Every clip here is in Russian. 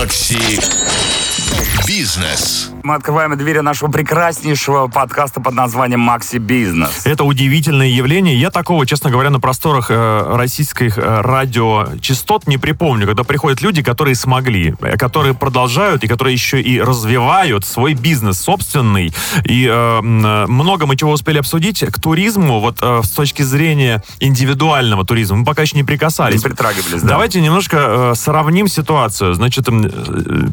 Макси Бизнес. Мы открываем двери нашего прекраснейшего подкаста под названием «Макси Бизнес». Это удивительное явление. Я такого, честно говоря, на просторах э, российских э, радиочастот не припомню, когда приходят люди, которые смогли, э, которые продолжают и которые еще и развивают свой бизнес собственный. И э, э, много мы чего успели обсудить. К туризму, вот э, с точки зрения индивидуального туризма, мы пока еще не прикасались. Не притрагивались, да. Давайте немножко э, сравним ситуацию. Значит, м,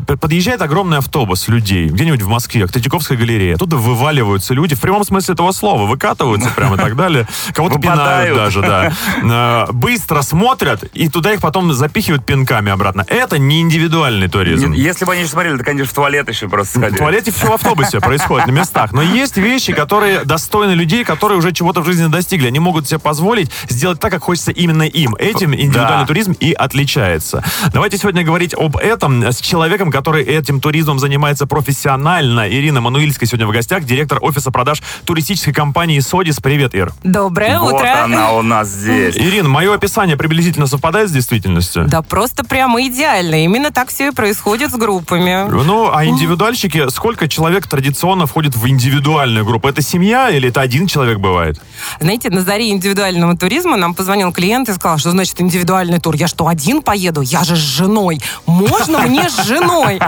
э, подъезжает огромный автобус людей, где-нибудь в Москве, к Третьяковской галерее. Оттуда вываливаются люди, в прямом смысле этого слова, выкатываются прямо и так далее. Кого-то пинают даже, да. Э, Быстро смотрят, и туда их потом запихивают пинками обратно. Это не индивидуальный туризм. Если бы они еще смотрели, то, конечно, в туалет еще просто В сходили. туалете все в автобусе происходит, на местах. Но есть вещи, которые достойны людей, которые уже чего-то в жизни достигли. Они могут себе позволить сделать так, как хочется именно им. Этим индивидуальный туризм и отличается. Давайте сегодня говорить об этом с человеком, который этим туризмом занимается профессионально. Ирина Мануильская сегодня в гостях, директор офиса продаж туристической компании «Содис». Привет, Ир. Доброе Вот утро. она у нас здесь. Ирина, мое описание приблизительно совпадает с действительностью? Да просто прямо идеально. Именно так все и происходит с группами. Ну, а индивидуальщики, сколько человек традиционно входит в индивидуальную группу? Это семья или это один человек бывает? Знаете, на заре индивидуального туризма нам позвонил клиент и сказал, что значит индивидуальный тур. Я что, один поеду? Я же с женой. Можно мне с женой?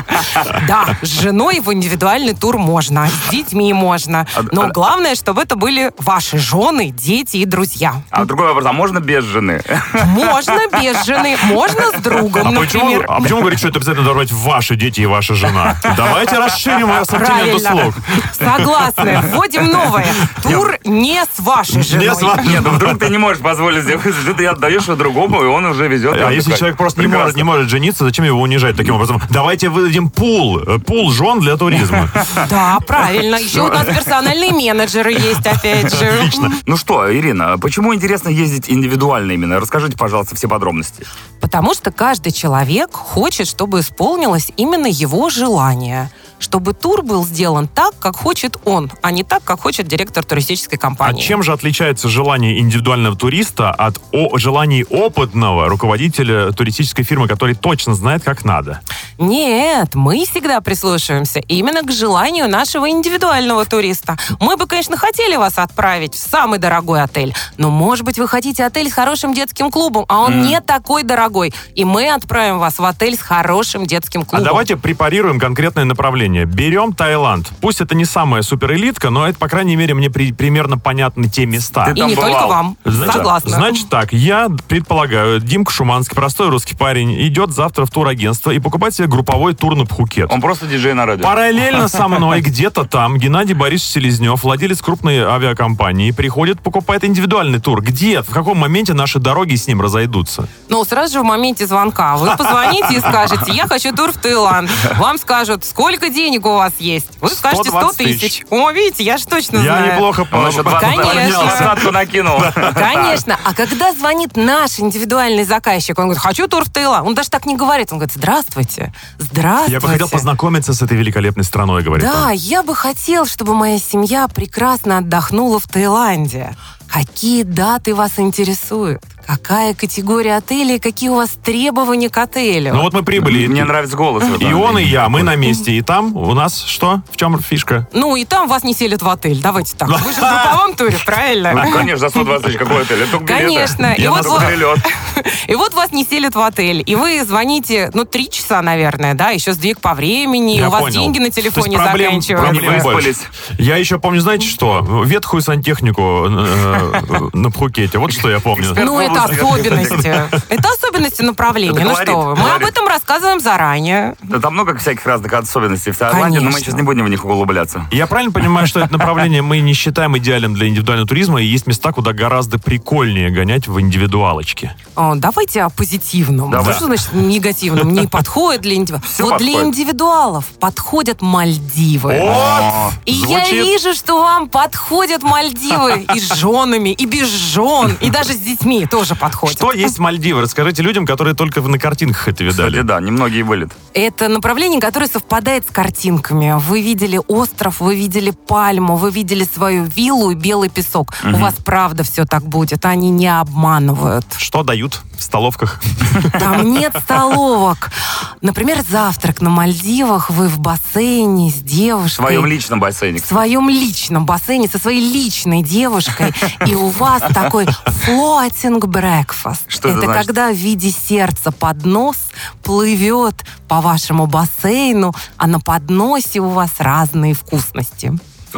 Да, с женой в индивидуальный тур можно, с детьми можно. Но главное, чтобы это были ваши жены, дети и друзья. А другой вопрос, а можно без жены? Можно без жены, можно с другом, А почему, например. а почему говорить, что это обязательно должны быть ваши дети и ваша жена? Давайте расширим ассортимент услуг. Согласна. Вводим новое. Тур не с вашей женой. Не с вашей Нет, ну вдруг ты не можешь позволить сделать, что ты отдаешь его другому, и он уже везет. А если человек просто не может, не может жениться, зачем его унижать таким образом? Давайте выдадим пул, э, пул жен для туризма. Да, правильно. Еще у нас персональные менеджеры есть, опять же. Отлично. Ну что, Ирина, почему интересно ездить индивидуально именно? Расскажите, пожалуйста, все подробности. Потому что каждый человек хочет, чтобы исполнилось именно его желание. Чтобы тур был сделан так, как хочет он, а не так, как хочет директор туристической А компании. чем же отличается желание индивидуального туриста от о- желаний опытного руководителя туристической фирмы, который точно знает, как надо? Нет, мы всегда прислушиваемся именно к желанию нашего индивидуального туриста. Мы бы, конечно, хотели вас отправить в самый дорогой отель, но, может быть, вы хотите отель с хорошим детским клубом, а он не такой дорогой. И мы отправим вас в отель с хорошим детским А клубом. давайте препарируем конкретное направление. Берем Таиланд. Пусть это не самая суперэлитка, но это, по крайней мере, мне при- примерно понятны те места. Ты И не бывал? только вам. Значит, Согласна. Значит так, я предполагаю, Димка Шуманский, простой русский парень, идет завтра в турагентство и покупает себе групповой тур на Пхукет. Он просто диджей на радио. Параллельно со мной где-то там Геннадий Борисович Селезнев, владелец крупной авиакомпании, приходит, покупает индивидуальный тур. Где, в каком моменте наши дороги с ним разойдутся? Ну, сразу же в моменте звонка вы позвоните и скажете, я хочу тур в Таиланд. Вам скажут, сколько денег у вас есть? Вы скажете 100 120 тысяч. О, видите, я же точно Я знаю. неплохо Он еще по- 20 Конечно. накинул. Конечно. А когда звонит наш индивидуальный заказчик, он говорит, хочу тур в Таиланд. Он даже так не говорит. Он говорит, здравствуйте, здравствуйте. Я бы хотел познакомиться с этой великолепной страной, говорит Да, он. я бы хотел, чтобы моя семья прекрасно отдохнула в Таиланде. Какие даты вас интересуют? Какая категория отелей? Какие у вас требования к отелю? Ну вот мы прибыли. Мне нравится голос. И он, и я, мы на месте. И там у нас что? В чем фишка? Ну, и там вас не селят в отель. Давайте так. Вы же в групповом туре, правильно? Ну, конечно, за 120 тысяч какой отель? Это. Конечно. И Я вот, на вот- перелет. и вот вас не селят в отель. И вы звоните, ну, три часа, наверное, да, еще сдвиг по времени, Я у вас понял. деньги на телефоне проблем- заканчиваются. проблем. Я еще помню, знаете что? Ветхую сантехнику э, на Пхукете. Вот что я помню. Ну, это особенности. Это особенности направления. Ну что вы, мы об этом рассказываем заранее. Да там много всяких разных особенностей в Таиланде, но мы сейчас не будем в них углубляться. Я правильно понимаю, что это направление мы не считаем идеальным для индивидуального туризма, и есть места, куда гораздо прикольнее гонять в индивидуалочке. Давайте о позитивном. Давай. Что значит негативном? Не подходит для индивидуалов. Вот для подходит. индивидуалов подходят Мальдивы. Вот! И я Звучит- вижу, что вам подходят Мальдивы и с женами, и без жен, и даже с детьми тоже подходят. Что есть Мальдивы? Расскажите людям, которые только на картинках это Кстати, видали. да, немногие были. Это направление, которое совпадает с картинками. Вы видели остров, вы видели пальму, вы видели свою виллу и белый песок. У вас правда все так будет. Они не обманывают. Что дают в столовках? Там нет столовок. Например, завтрак на Мальдивах, вы в бассейне с девушкой. В своем личном бассейне. В своем личном бассейне со своей личной девушкой, и у вас такой floating breakfast. Что это это значит? когда в виде сердца поднос плывет по вашему бассейну, а на подносе у вас разные вкусности.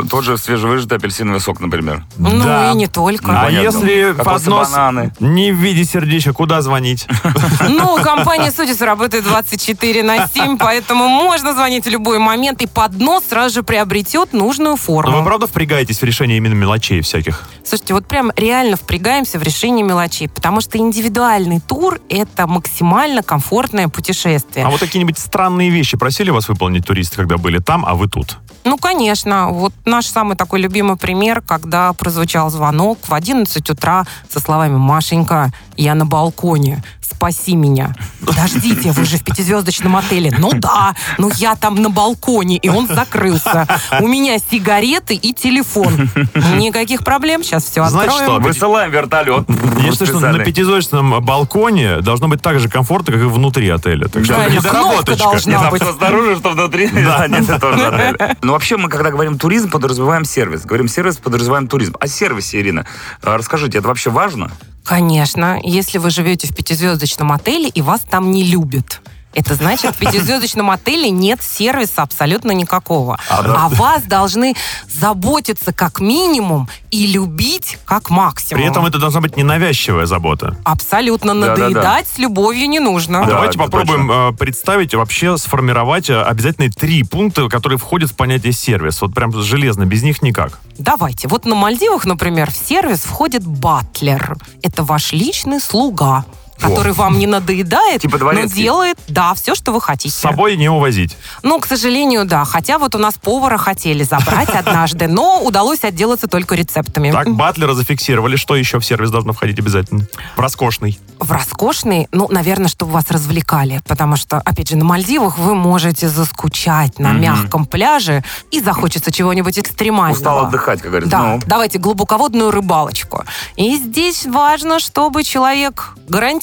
Тот же свежевыжатый апельсиновый сок, например. Ну Да. и не только. А Понятно. если поднос бананы. не в виде сердечка, куда звонить? Ну, компания «Судис» работает 24 на 7, поэтому можно звонить в любой момент, и поднос сразу же приобретет нужную Но вы форму. правда впрягаетесь в решение именно мелочей всяких? Слушайте, вот прям реально впрягаемся в решение мелочей, потому что индивидуальный тур — это максимально комфортное путешествие. А вот какие-нибудь странные вещи просили вас выполнить туристы, когда были там, а вы тут? Ну, конечно. Вот наш самый такой любимый пример, когда прозвучал звонок в 11 утра со словами «Машенька, я на балконе, спаси меня». Подождите, вы же в пятизвездочном отеле. Ну да, ну я там на балконе, и он закрылся. У меня сигареты и телефон. Никаких проблем, сейчас все откроем. что? Высылаем вертолет. Я считаю, что на Специальный. пятизвездочном балконе должно быть так же комфортно, как и внутри отеля. Так что Правильно, недоработочка. кнопка должна Там быть. что снаружи, что внутри. Да, нет, это тоже отель. Но вообще мы, когда говорим туризм, подразумеваем сервис. Говорим сервис, подразумеваем туризм. О сервисе, Ирина, а, расскажите, это вообще важно? Конечно, если вы живете в пятизвездочном отеле и вас там не любят. Это значит, в пятизвездочном отеле нет сервиса абсолютно никакого. А, вас должны заботиться как минимум и любить как максимум. При этом это должна быть ненавязчивая забота. Абсолютно надоедать с любовью не нужно. Да, Давайте попробуем э, представить, вообще сформировать э, обязательно три пункта, которые входят в понятие сервис. Вот прям железно, без них никак. Давайте. Вот на Мальдивах, например, в сервис входит батлер. Это ваш личный слуга, который вам не надоедает, Типа но дворецкий. делает, да, все, что вы хотите. С собой не увозить. Ну, к сожалению, да. Хотя вот у нас повара хотели забрать однажды, но удалось отделаться только рецептами. Так, батлера зафиксировали. Что еще в сервис должно входить обязательно? В роскошный. В роскошный, ну, наверное, чтобы вас развлекали. Потому что, опять же, на Мальдивах вы можете заскучать на мягком пляже и захочется чего-нибудь экстремального. Устал отдыхать, как говорится. Да, Ну, давайте глубоководную рыбалочку. И здесь важно, чтобы человек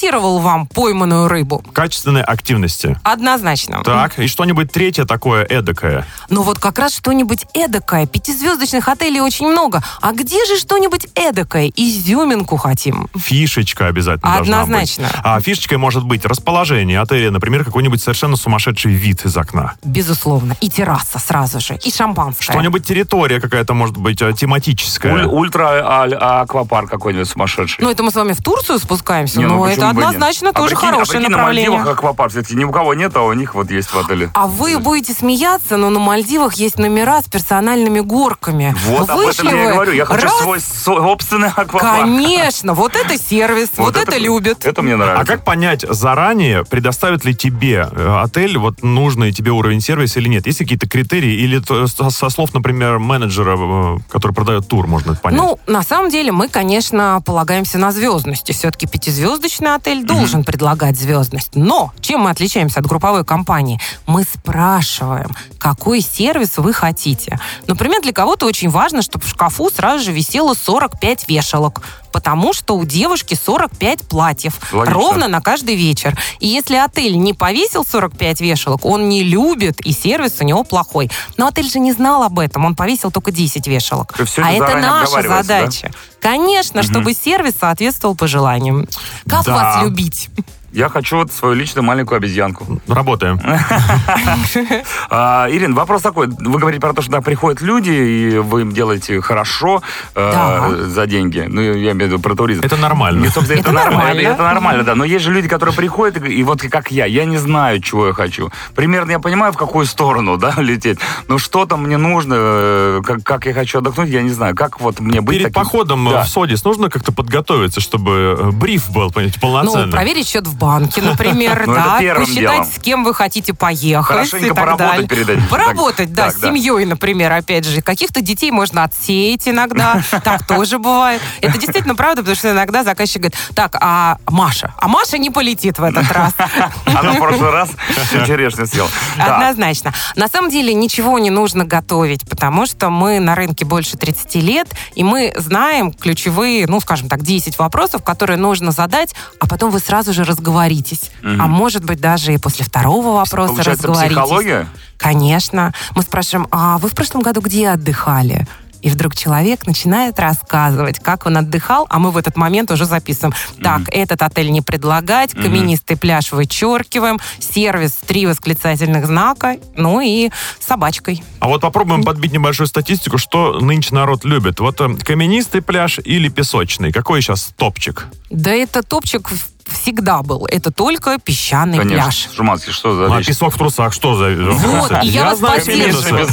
гарантировал вам пойманную рыбу. Качественной активности. Однозначно. Так, и что-нибудь третье такое эдакое. Ну вот как раз что-нибудь эдакое. Пятизвездочных отелей очень много. А где же что-нибудь эдакое? Изюминку хотим. Фишечка обязательно должна Однозначно. быть. А фишечкой может быть расположение отеля, например, какой-нибудь совершенно сумасшедший вид из окна. Безусловно. И терраса сразу же. И шампанское. Что-нибудь территория какая-то может быть э, тематическая. уль- Ультра а- аквапарк какой-нибудь сумасшедший. Ну, это мы с вами в Турцию спускаемся, Не, ну но почему это однозначно А тоже прикинь- а хорошее прикинь, направление. на Мальдивах аквапарк. Все-таки ни у кого нет, а у них вот есть в отеле. А вы будете смеяться, но на Мальдивах есть номера с персональными горками. Вот об Вышли этом я и говорю. Я хочу раз, свой собственный аквапарк. Конечно, вот это сервис, вот, это, любят. Это мне нравится. А как понять заранее, предоставит ли тебе э, отель вот нужный тебе уровень сервиса или нет? Есть какие-то критерии? Или со слов, например, менеджера, э, который продает тур, можно это понять? Ну, на самом деле, мы, конечно, полагаемся на звездности. Все-таки пятизвездочный отель должен предлагать звездность. Но чем мы отличаемся от групповой компании? Мы спрашиваем, какой сервис вы хотите. Например, для кого-то очень важно, чтобы в шкафу сразу же висело 45 вешалок. Потому что у девушки 45 платьев. Логично. Ровно на каждый вечер. И если отель не повесил 45 вешалок, он не любит, и сервис у него плохой. Но отель же не знал об этом. Он повесил только 10 вешалок. А это наша обговаривается, да? Конечно, чтобы сервис соответствовал пожеланиям. Как Да. вас любить? Я хочу вот свою личную маленькую обезьянку. Работаем. А, Ирин, вопрос такой. Вы говорите про то, что да, приходят люди, и вы им делаете хорошо э, за деньги. Ну, я имею в виду про туризм. Это нормально. Это нормально. Это нормально, да. Но есть же люди, которые приходят, и, и вот как я, я не знаю, чего я хочу. Примерно я понимаю, в какую сторону, да, лететь. Но что-то мне нужно, э, как, я хочу отдохнуть, я не знаю. Как вот мне быть Перед походом э, в Содис нужно как-то подготовиться, чтобы бриф был, понимаете, полноценный. Ну, проверить счет в банке, например, Ну, да, посчитать, делом. с кем вы хотите поехать Хорошенько и так поработать далее. перед этим. Поработать, да, Так, с да. семьей, например, опять же. Каких-то детей можно отсеять иногда, так тоже бывает. Это действительно правда, потому что иногда заказчик говорит, так, а Маша? А Маша не полетит в этот раз. Она в прошлый раз черешню съел. Да. Однозначно. На самом деле ничего не нужно готовить, потому что мы на рынке больше 30 лет, и мы знаем ключевые, ну, скажем так, 10 вопросов, которые нужно задать, а потом вы сразу же разговоритесь. Мгм. А может быть, даже и после второго вопроса Получается, разговоритесь. психология? Конечно. Мы спрашиваем, а вы в прошлом году где отдыхали? И вдруг человек начинает рассказывать, как он отдыхал, а мы в этот момент уже записываем. Так, этот отель не предлагать, каменистый пляж вычеркиваем, сервис три восклицательных знака, ну и с собачкой. А вот попробуем подбить небольшую статистику, что нынче народ любит. Вот э, каменистый пляж или песочный? Какой сейчас топчик? Да это топчик в- всегда был. Это только песчаный Конечно. пляж. Шуманский, что за А вещь? песок в трусах, что за... Вот, и я вас знаю поддерживаю.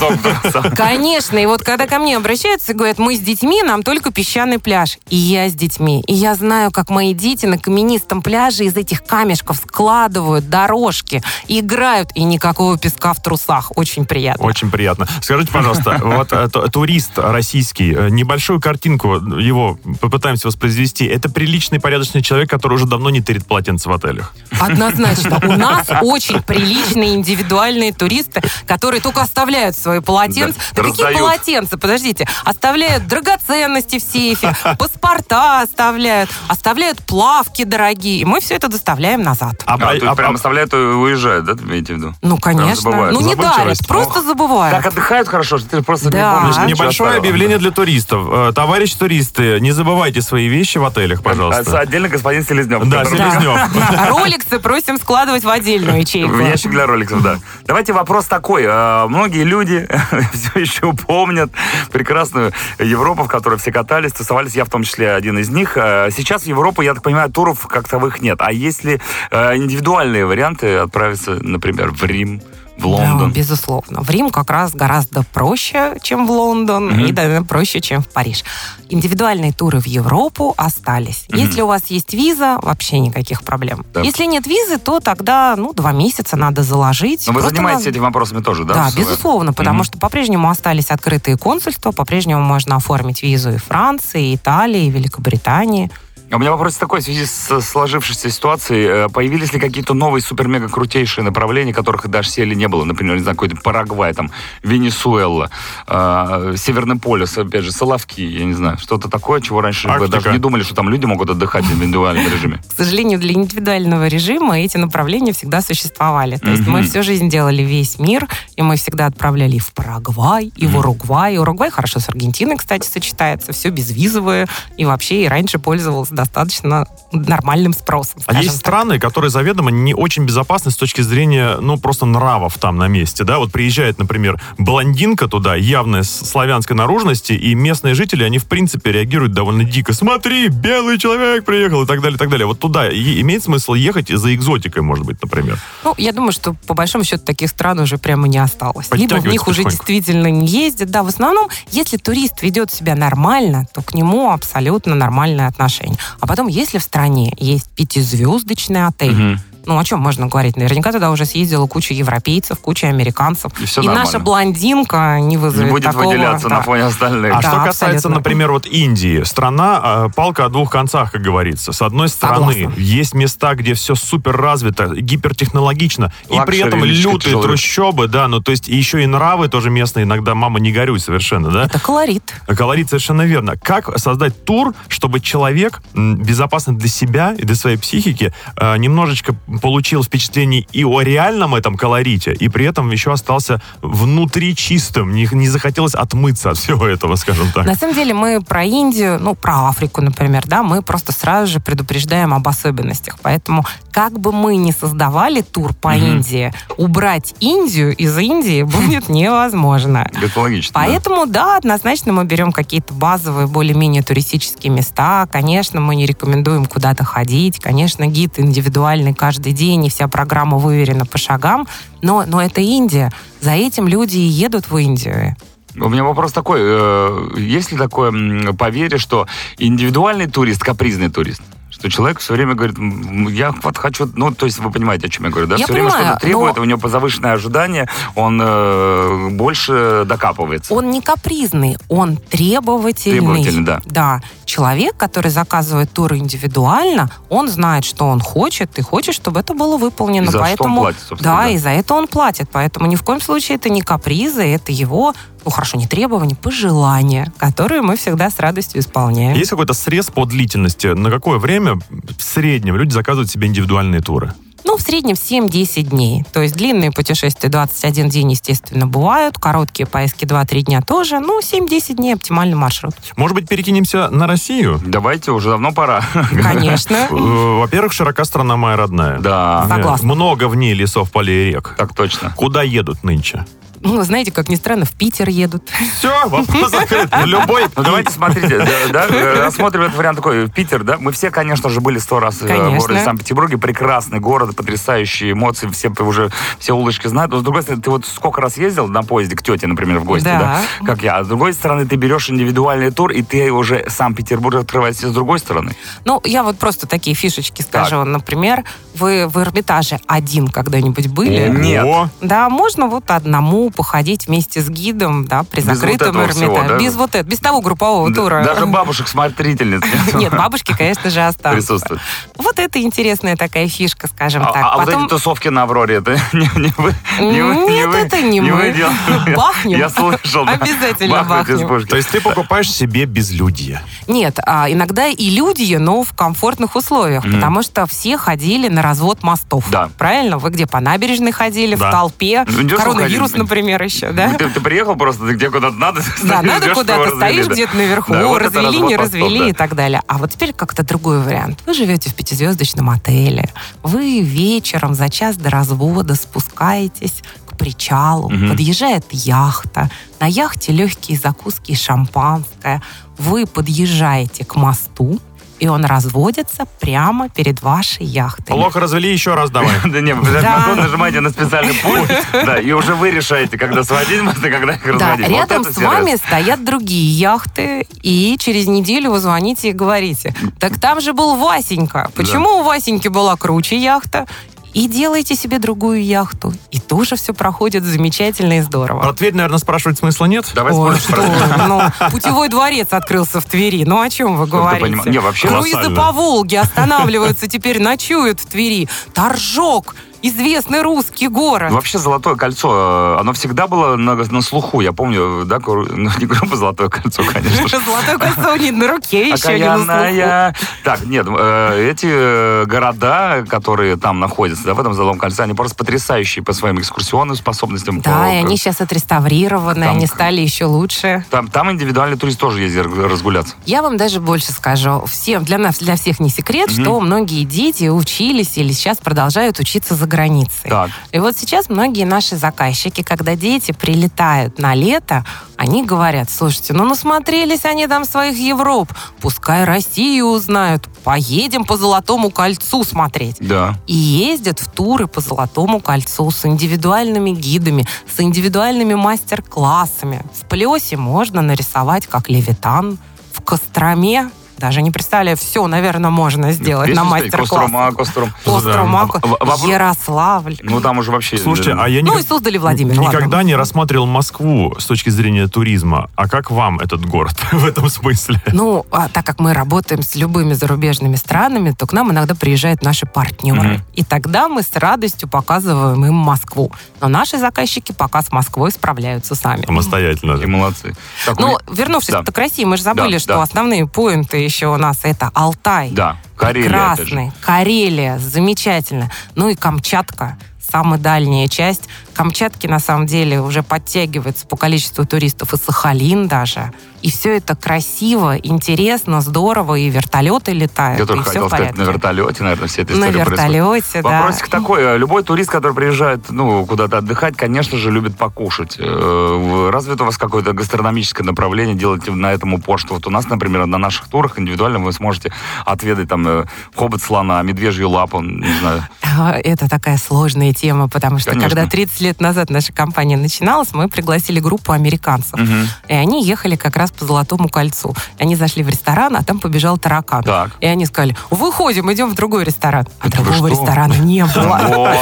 Конечно, и вот когда ко мне обращаются и говорят, мы с детьми, нам только песчаный пляж. И я с детьми. И я знаю, как мои дети на каменистом пляже из этих камешков складывают дорожки, играют, и никакого песка в трусах. Очень приятно. Очень приятно. Скажите, пожалуйста, вот э, ту- турист российский, э, небольшую картинку его попытаемся воспроизвести. Это приличный, порядочный человек, который уже давно не тырит полотенце в отелях. Однозначно. У нас очень приличные индивидуальные туристы, которые только оставляют свои полотенца. Да, Да, какие полотенца? Подождите. Оставляют драгоценности в сейфе, паспорта оставляют, оставляют плавки дорогие. И мы все это доставляем назад. А, А, то а- есть а- прям оставляют и уезжают, да, ты имеете в виду? Ну, конечно. Ну, не дарят, просто Ох, забывают. Так отдыхают хорошо, что ты просто Да. не помнишь. Небольшое оставил. объявление для туристов. Э, Товарищ туристы, не забывайте свои вещи в отелях, А, пожалуйста. Отдельно господин Селезнев. Да, Селезнев. Да. Роликсы просим складывать в отдельную ячейку. В ящик для роликсов, да. Давайте вопрос такой. Э, Многие люди все еще помнят прекрасную Европу, в которой все катались, тусовались. Я в том числе один из них. Э, Сейчас в Европу, я так понимаю, туров как таковых нет. А если э, индивидуальные варианты отправиться, например, в Рим, в Лондон? Да, безусловно. В Рим как раз гораздо проще, чем в Лондон, Мгм. и даже проще, чем в Париж. Индивидуальные туры в Европу остались. Мгм. Если у вас есть виза, вообще никаких проблем. Да. Если нет визы, то тогда, ну, два месяца надо заложить. Но вы Просто занимаетесь на- этими вопросами тоже, да? Да, безусловно, потому Мгм. что по-прежнему остались открытые консульства, по-прежнему можно оформить визу и Франции, и Италии, и Великобритании. А У меня вопрос такой, в связи с сложившейся ситуацией, э, появились ли какие-то новые супер-мега-крутейшие направления, которых даже сели не было? Например, не знаю, какой-то Парагвай, там, Венесуэла, э, Северный полюс, опять же, Соловки, я не знаю, что-то такое, чего раньше вы Арктика. даже не думали, что там люди могут отдыхать в индивидуальном режиме. К сожалению, для индивидуального режима эти направления всегда существовали. То есть мы всю жизнь делали весь мир, и мы всегда отправляли и в Парагвай, и в Уругвай. Уругвай хорошо с Аргентиной, кстати, сочетается, все безвизовое, и вообще и раньше пользовался достаточно нормальным спросом. А есть так. страны, которые заведомо не очень безопасны с точки зрения, ну, просто нравов там на месте, да? Вот приезжает, например, блондинка туда, явная с славянской наружности, и местные жители, они, в принципе, реагируют довольно дико. Смотри, белый человек приехал и так далее, и так далее. Вот туда и- имеет смысл ехать за экзотикой, может быть, например. Ну, я думаю, что по большому счету таких стран уже прямо не осталось. Либо в них уже действительно не ездят. Да, в основном, если турист ведет себя нормально, то к нему абсолютно нормальное отношение. А потом, если в стране есть пятизвездочный отель, Мгм. Ну, о чем можно говорить? Наверняка туда уже съездила куча европейцев, куча американцев. И всё наша нормально. блондинка не Не вызовет будет такого... выделяться да. на фоне остальных. А Да, что касается, абсолютно. например, вот Индии, страна э, палка о двух концах, как говорится. С одной стороны, Согласна. есть места, где все супер развито, гипертехнологично, и при этом Лакшери, лютые тяжелые. трущобы, да, ну то есть и еще и нравы тоже местные, иногда мама не горюй совершенно, да. Это колорит. Колорит совершенно верно. Как создать тур, чтобы человек безопасно для себя и для своей психики э, немножечко получил впечатление и о реальном этом колорите, и при этом еще остался внутри чистым, не, не захотелось отмыться от всего этого, скажем так. На самом деле мы про Индию, ну, про Африку, например, да, мы просто сразу же предупреждаем об особенностях. Поэтому как бы мы ни создавали тур по Мгм. Индии, убрать Индию из Индии будет невозможно. Это логично. Поэтому, да, однозначно мы берем какие-то базовые, более-менее туристические места. Конечно, мы не рекомендуем куда-то ходить. Конечно, гид индивидуальный каждый день, и вся программа выверена по шагам. Но, но это Индия. За этим люди и едут в Индию. У меня вопрос такой. э, Есть ли такое поверье, что индивидуальный турист, капризный турист? Что человек все время говорит, «М, я вот хочу, ну, то есть вы понимаете, о чем я говорю, да? Я все время понимаю, что-то требует, но- у него завышенное ожидание, он э, больше докапывается. Он не капризный, он требовательный. Требовательный, да. Да. Человек, который заказывает тур индивидуально, он знает, что он хочет, и хочет, чтобы это было выполнено. И за Поэтому, что он платит, собственно. да, и за это он платит. Поэтому ни в коем случае это не капризы, это его, ну хорошо, не требования, пожелания, которые мы всегда с радостью исполняем. Есть какой-то срез по длительности? На какое время в среднем люди заказывают себе индивидуальные туры? Ну, в среднем 7-10 дней. То есть длинные путешествия 21 день, естественно, бывают. Короткие поездки 2-3 дня тоже. Ну, 7-10 дней оптимальный маршрут. Может быть, перекинемся на Россию? Давайте, уже давно пора. Конечно. Э, Во-первых, широка страна моя родная. Да. Согласна. Много в ней лесов, полей и рек. так точно. Куда едут нынче? Ну, знаете, как ни странно, в Питер едут. Все, вопрос закрыт. Любой Ну давайте смотрите, да, э, рассмотрим этот вариант такой. Питер, да, мы все, конечно же, были сто раз э, в Конечно. городе Санкт-Петербурге, прекрасный город, потрясающие эмоции, все уже все улочки знают. Но с другой стороны, ты вот сколько раз ездил на поезде к тете, например, в гости, Да. да, как я. А с другой стороны, ты берешь индивидуальный тур, и ты уже сам Петербург открываешься с другой стороны. Ну, я вот просто такие фишечки скажу. Например, вы в Эрмитаже один когда-нибудь были? Нет. Да, можно вот одному походить вместе с гидом, да, при Без вот закрытом всего, Эрмитаже. да? Без вот этого, без того группового тура. Даже бабушек смотрительниц Нет, бабушки, конечно же, останутся. присутствуют. Вот это интересная такая фишка, скажем А, так. а вот Потом... эти тусовки на Авроре, это не, не вы? Не вы, не Нет, вы, это не мы. вы? Бахнем. Я слышал. да. Обязательно бахнем. то есть ты покупаешь себе безлюдье. Нет, а, иногда и люди, но в комфортных условиях, потому что все ходили на развод мостов. Да. Правильно? Вы где по набережной ходили, Да. в толпе, Ну, коронавирус, ходили. например, еще, да? Ты, ты приехал просто, ты где куда-то надо. Да, надо куда-то, стоишь где-то наверху, Да, вот развели, не развели да. и так далее. А вот теперь как-то другой вариант. Вы живете в пятизвездочном отеле, вы вечером за час до развода спускаетесь к причалу, Мгм. подъезжает яхта, на яхте легкие закуски и шампанское, вы подъезжаете к мосту, и он разводится прямо перед вашей яхтой. Плохо развели, еще раз давай. Да не, Да. потом нажимаете на специальный пульт, да, и уже вы решаете, когда сводить и когда их Да, разводить. Вот рядом с вами стоят другие яхты, и через неделю вы звоните и говорите, так там же был Васенька. Почему у Васеньки была круче яхта? И делайте себе другую яхту. И тоже все проходит замечательно и Про здорово. Тверь, наверное, спрашивать смысла нет. Давай Ой, спорим что ну, путевой дворец открылся в Твери. Ну, о чем вы говорите? Не, вообще Круизы по Волге останавливаются, теперь ночуют в Твери. Торжок, известный русский город. Вообще Золотое кольцо, э, оно всегда было на, на слуху. Я помню, да, ну, не группа Золотое кольцо, конечно. Золотое кольцо не на руке, еще не на слуху. Так, нет, э, эти э, города, которые там находятся, да, в этом Золотом кольце, они просто потрясающие по своим экскурсионным способностям. Да, и они сейчас отреставрированы, они стали еще лучше. Там, там индивидуальный турист тоже ездит разгуляться. Я вам даже больше скажу. Всем, для нас, для всех не секрет, что многие дети учились или сейчас продолжают учиться за границей. Так. И вот сейчас многие наши заказчики, когда дети прилетают на лето, они говорят, слушайте, ну насмотрелись они там своих Европ, пускай Россию узнают, поедем по Золотому кольцу смотреть. Да. И ездят в туры по Золотому кольцу с индивидуальными гидами, с индивидуальными мастер-классами. В Плесе можно нарисовать как Левитан, в Костроме даже не представляю, все, наверное, можно сделать Есть на что-нибудь? мастер-класс. Кострома, Костром. Кострома, В- в- вопрос- Ярославль. Ну, там уже вообще... Слушайте, а я Ну и создали Владимир. ладно. никогда не рассматривал Москву с точки зрения туризма. А как вам этот город в этом смысле? Ну, а так как мы работаем с любыми зарубежными странами, то к нам иногда приезжают наши партнеры. Мгм. И тогда мы с радостью показываем им Москву. Но наши заказчики пока с Москвой справляются сами. Самостоятельно. И молодцы. Так, Ну, у- вернувшись Да. к России, мы же забыли, Да, что да. основные поинты еще у нас это Алтай. Да, Карелия. Прекрасный. Карелия, замечательно. Ну и Камчатка, самая дальняя часть. Камчатки, на самом деле, уже подтягивается по количеству туристов, и Сахалин даже. И все это красиво, интересно, здорово, и вертолеты летают, Я тоже и все хотел сказать, на вертолете, наверное, вся эта На происходит. вертолете, да. Вопросик такой. э, Любой турист, который приезжает ну, куда-то отдыхать, конечно же, любит покушать. Э, Разве это у вас какое-то гастрономическое направление делаете на этом упор? Что вот у нас, например, на наших турах индивидуально вы сможете отведать там э, хобот слона, медвежью лапу, не знаю. Это такая сложная тема, потому что Конечно. когда 30 лет назад наша компания начиналась, мы пригласили группу американцев. Мгм. И они ехали как раз по Золотому кольцу. Они зашли в ресторан, а там побежал таракан. Так. И они сказали, выходим, идем в другой ресторан. А Это другого ресторана не было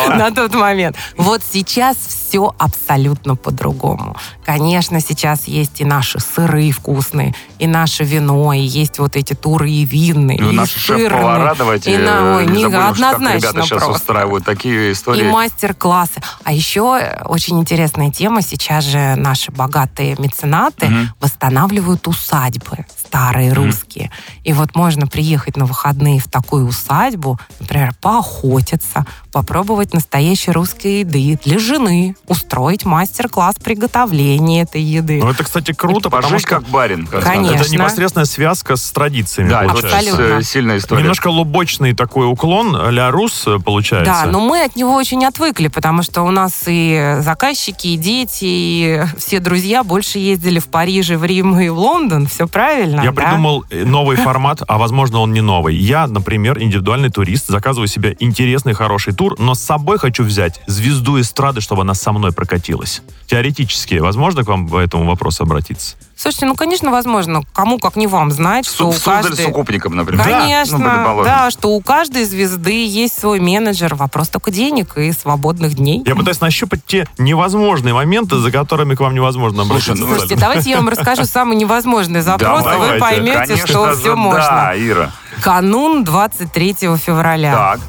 на тот момент. Вот сейчас все абсолютно по-другому. Конечно, сейчас есть и наши сыры вкусные, и наше вино, и есть вот эти туры и винные, Ну, и наши шеф-повара, давайте, и на, ой, не не, забудем, как ребята сейчас просто. устраивают такие истории. И мастер-классы. А еще очень интересная тема. Сейчас же наши богатые меценаты Мгм. восстанавливают усадьбы старые русские. И вот можно приехать на выходные в такую усадьбу, например, поохотиться, попробовать настоящей русской еды для жены, устроить мастер-класс приготовления этой еды. Ну, это, кстати, круто, потому Пожить что как барин. как Конечно. это непосредственная связка с традициями, Да, это получается. очень Абсолютно. э, сильная история. Немножко лубочный такой уклон ля рус э, получается. Да, но мы от него очень отвыкли, потому что у нас и заказчики, и дети, и все друзья больше ездили в Париж, и в Рим и в Лондон. Все правильно, Я да? придумал э, новый формат, а возможно он не новый. Я, например, индивидуальный турист, заказываю себе интересный, хороший тур, но с собой хочу взять звезду эстрады, чтобы она со мной прокатилась. Теоретически, возможно к вам по этому вопросу обратиться? Слушайте, ну, конечно, возможно, кому, как не вам, знать, что у каждой... с укупником, например. Конечно, Ну, предположим. да, что у каждой звезды есть свой менеджер. Вопрос только денег и свободных дней. Я пытаюсь нащупать те невозможные моменты, за которыми к вам невозможно Слушай, обратиться. ну, Слушайте, давайте я вам расскажу самый невозможный запрос, и вы поймете, Конечно что все да, можно. Ира. Канун 23 февраля. Так.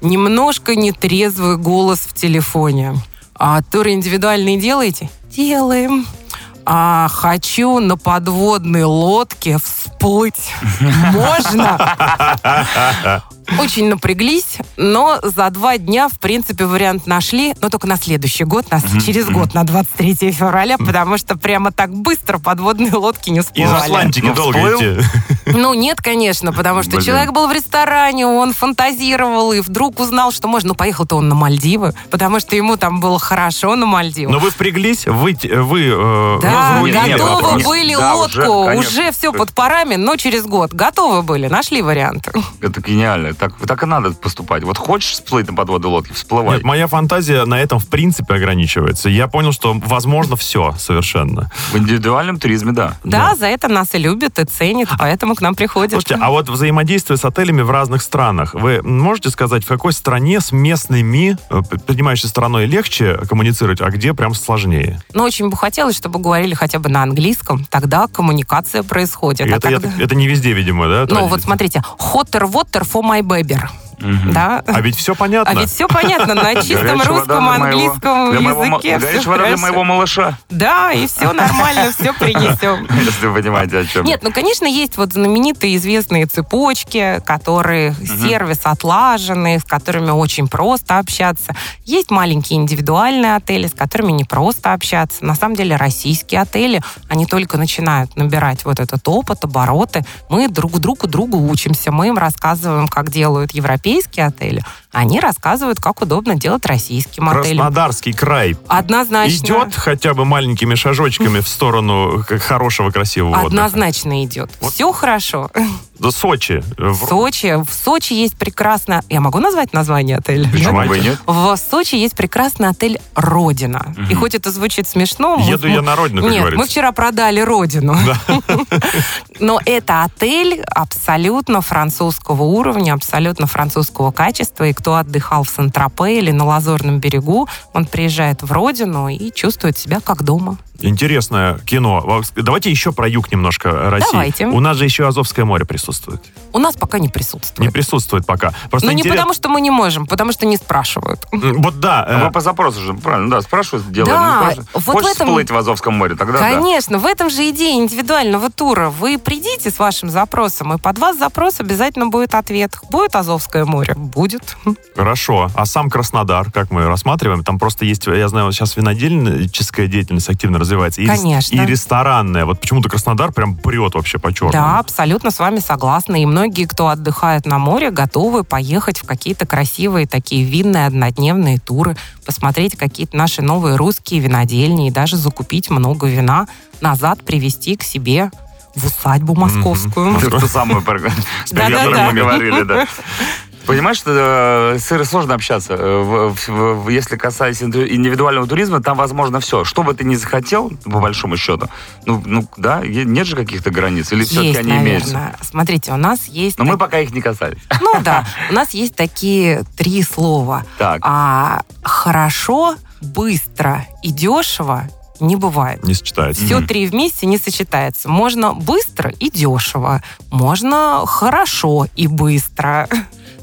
Немножко нетрезвый голос в телефоне. А туры индивидуальные делаете? Делаем. А хочу на подводной лодке всплыть. Можно? Очень напряглись, но за два дня, в принципе, вариант нашли, но только на следующий год, нас через год, на 23 февраля, потому что прямо так быстро подводные лодки не Из всплывали. Атлантики Ну, долго всплыл? идти. Ну, нет, конечно, потому что Блин. человек был в ресторане, он фантазировал и вдруг узнал, что можно. Ну, поехал-то он на Мальдивы, потому что ему там было хорошо на Мальдивах. Но вы впряглись, вы, вы э, да, нет, готовы были Да, лодку, уже, уже, все под парами, но через год. Готовы были, нашли варианты. Это гениально. Так, так и надо поступать. Вот хочешь всплыть на подводной лодке, всплывай. Нет, моя фантазия на этом в принципе ограничивается. Я понял, что возможно все совершенно. В индивидуальном туризме, да. Да, за это нас и любят, и ценят, поэтому к нам приходят. Слушайте, а вот взаимодействие с отелями в разных странах. Вы можете сказать, в какой стране с местными, э, принимающей стороной легче коммуницировать, а где прям сложнее? Но очень бы хотелось, чтобы говорили хотя бы на английском, тогда коммуникация происходит. А это, я когда- так- это не везде, видимо, да? Ну, вот смотрите, hotter water for my baby. Мгм. Да? А ведь все понятно. А ведь все понятно на чистом русском, английском языке. Горячая всё вода для моего малыша. Да, и все нормально, все принесем. Если вы понимаете, о чем. Нет, ну, конечно, есть вот знаменитые известные цепочки, которые сервис отлаженный, с которыми очень просто общаться. Есть маленькие индивидуальные отели, с которыми не просто общаться. На самом деле российские отели, они только начинают набирать вот этот опыт, обороты. Мы друг другу другу учимся, мы им рассказываем, как делают европейские отели, они рассказывают, как удобно делать российским отелем. Краснодарский край Однозначно. идет хотя бы маленькими шажочками в сторону хорошего, красивого отдыха? Однозначно идет. Все хорошо. Да, Сочи. В Сочи. В Сочи есть прекрасно... Я могу назвать название отеля? Почему бы нет? В Сочи есть прекрасный отель «Родина». И хоть это звучит смешно... мы- Еду я на родину, как Нет, говорится. мы вчера продали «Родину». Но это отель абсолютно французского уровня, абсолютно французского качества. И кто отдыхал в Сан-Тропе или на Лазурном берегу, он приезжает в «Родину» и чувствует себя как дома. Интересное кино. Давайте еще про юг немножко России. Давайте. У нас же еще Азовское море присутствует. У нас пока не Не присутствует. присутствует пока. Просто Но не интерес- потому, что мы не можем, потому что не спрашивают. Вот да. э, Вы по запросу же, правильно, да, спрашивают, делаем. Да, ну, вот в Хочешь этом- всплыть в Азовском море, тогда да. Конечно, в этом же идея индивидуального тура. Вы придите с вашим запросом, и под вас запрос обязательно будет ответ. Будет Азовское море? Будет. Хорошо. А сам Краснодар, как мы рассматриваем, там просто есть, я знаю, сейчас винодельническая деятельность активно развивается. И, Конечно. и ресторанная. Вот почему-то Краснодар прям прет вообще по черному. Да, абсолютно с вами согласна. И многие, кто отдыхает на море, готовы поехать в какие-то красивые такие винные однодневные туры, посмотреть какие-то наши новые русские винодельни и даже закупить много вина, назад привезти к себе в усадьбу московскую. Ту самую, про- которой мы говорили, да. Понимаешь, что э, с Ирой сложно общаться. Э, если касаясь инди- индивидуального туризма, там возможно все. Что бы ты ни захотел, по большому счету, ну, ну да, нет же каких-то границ, или все-таки Есть, они имеются. наверное. Смотрите, у нас есть... Но мы так- пока их не касались. Ну да, у нас есть такие три слова. Так. А хорошо, быстро и дешево не бывает. Не сочетается. Все три вместе не сочетается. Можно быстро и дешево, можно хорошо и быстро.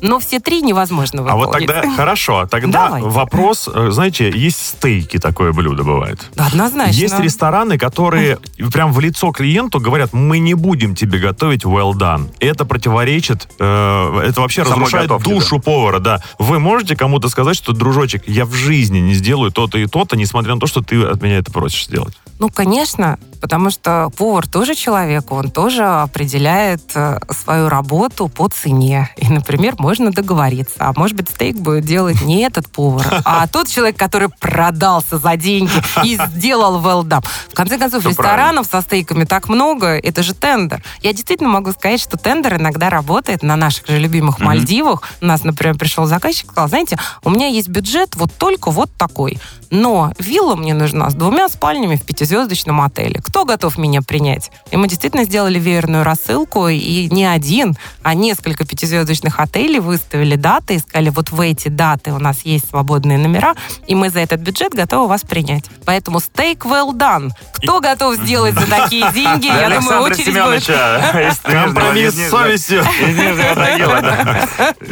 Но все три невозможно А вот выполнить. тогда, хорошо, тогда Давайте. вопрос, э, знаете, есть стейки, такое блюдо бывает. Да, однозначно. Есть рестораны, которые прям в лицо клиенту говорят, мы не будем тебе готовить well done. Это противоречит, э, это вообще Самой разрушает готовке, душу повара, да. Вы можете кому-то сказать, что, дружочек, я в жизни не сделаю то-то и то-то, несмотря на то, что ты от меня это просишь сделать. Ну, конечно, потому что повар тоже человек, он тоже определяет э, свою работу по цене. И, например, можно договориться. А может быть, стейк будет делать не этот повар, а тот человек, который продался за деньги и сделал done. В конце концов, ресторанов со стейками так много, это же тендер. Я действительно могу сказать, что тендер иногда работает на наших же любимых. Мальдивах. У нас, например, пришел заказчик и сказал, знаете, у меня есть бюджет вот только вот такой. Но вилла мне нужна с двумя спальнями в пятизвездочном отеле. Кто готов меня принять? И мы действительно сделали веерную рассылку, и не один, а несколько пятизвездочных отелей выставили даты и сказали, вот в эти даты у нас есть свободные номера, и мы за этот бюджет готовы вас принять. Поэтому стейк well done. Кто готов сделать за такие деньги? Я думаю, очередь будет. Нижнего- Компромисс из с совестью.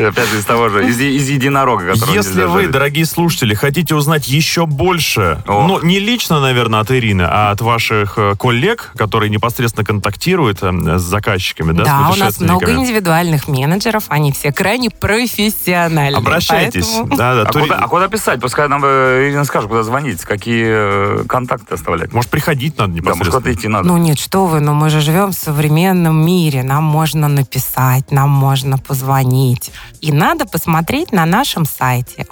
Опять же из того же, из, единорога, который Если вы, дорогие слушатели, хотите узнать еще больше, ну, не лично, наверное, от Ирины, а от ваших э, коллег, которые непосредственно контактируют э, с заказчиками, да, с Да, у нас много индивидуальных менеджеров, они все крайне профессиональные. обращайтесь. поэтому- Да, да, А тури- куда, а куда писать? Пускай нам э, Ирина скажет, куда звонить, какие э, контакты оставлять. Может, приходить надо Да, может, непосредственно. куда-то идти надо. Ну нет, что вы, ну мы же живем в современном мире, нам можно написать, нам можно позвонить. И надо посмотреть на нашем сайте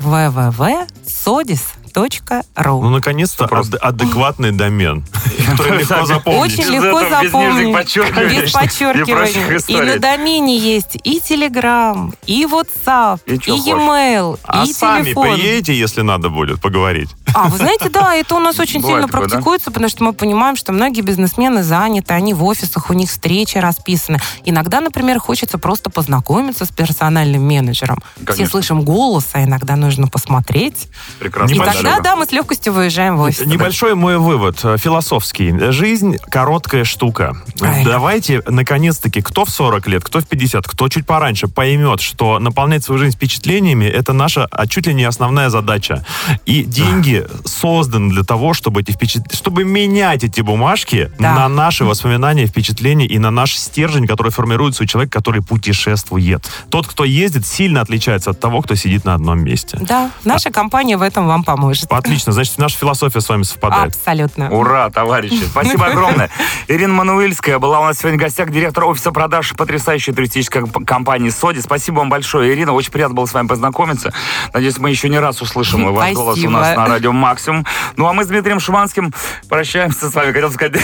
www.sodis.ru. Ну, наконец-то, просто? ад- адекватный домен, который легко запомнить. Очень легко запомнить. Без подчеркиваний. И на домене есть и Telegram, и WhatsApp, И e-mail, А и сами телефон. приедете, если надо будет поговорить. А, вы знаете, да, это у нас очень Бывает сильно такое, да? практикуется, потому что мы понимаем, что многие бизнесмены заняты, они в офисах, у них встречи расписаны. Иногда, например, хочется просто познакомиться с персональным менеджером. Все Конечно. слышим голос, а иногда нужно посмотреть. Прекрасно. И Небольшой. тогда, да, мы с легкостью выезжаем в офис. Небольшой мой вывод, э, философский. Жизнь короткая штука. Правильно. Давайте, наконец-таки, кто в 40 лет, кто в 50, кто чуть пораньше, поймет, что наполнять свою жизнь впечатлениями — это наша а, чуть ли не основная задача. И деньги созданы для того, чтобы, эти впечат... чтобы менять эти бумажки Да. на наши воспоминания, впечатления и на наш стержень, который формируется у человека, который путешествует. Тот, кто ездит, сильно отличается от того, кто сидит на одном месте. Да, наша компания в этом вам поможет. Отлично, значит, наша философия с вами совпадает. Абсолютно. Ура, товарищи! Спасибо огромное. Ирина Мануэльская была у нас сегодня в гостях, директор офиса продаж потрясающей туристической комп- компании «Соди». Спасибо вам большое, Ирина. Очень приятно было с вами познакомиться. Надеюсь, мы еще не раз услышим ваш голос у нас на радио «Максимум». Ну, а мы с Дмитрием Шуманским прощаемся с вами. Хотел сказать,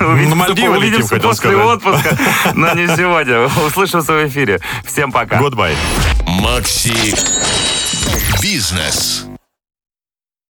увидимся, после отпуска, но не сегодня. Услышимся в эфире. Всем пока. Goodbye. Макси Бизнес.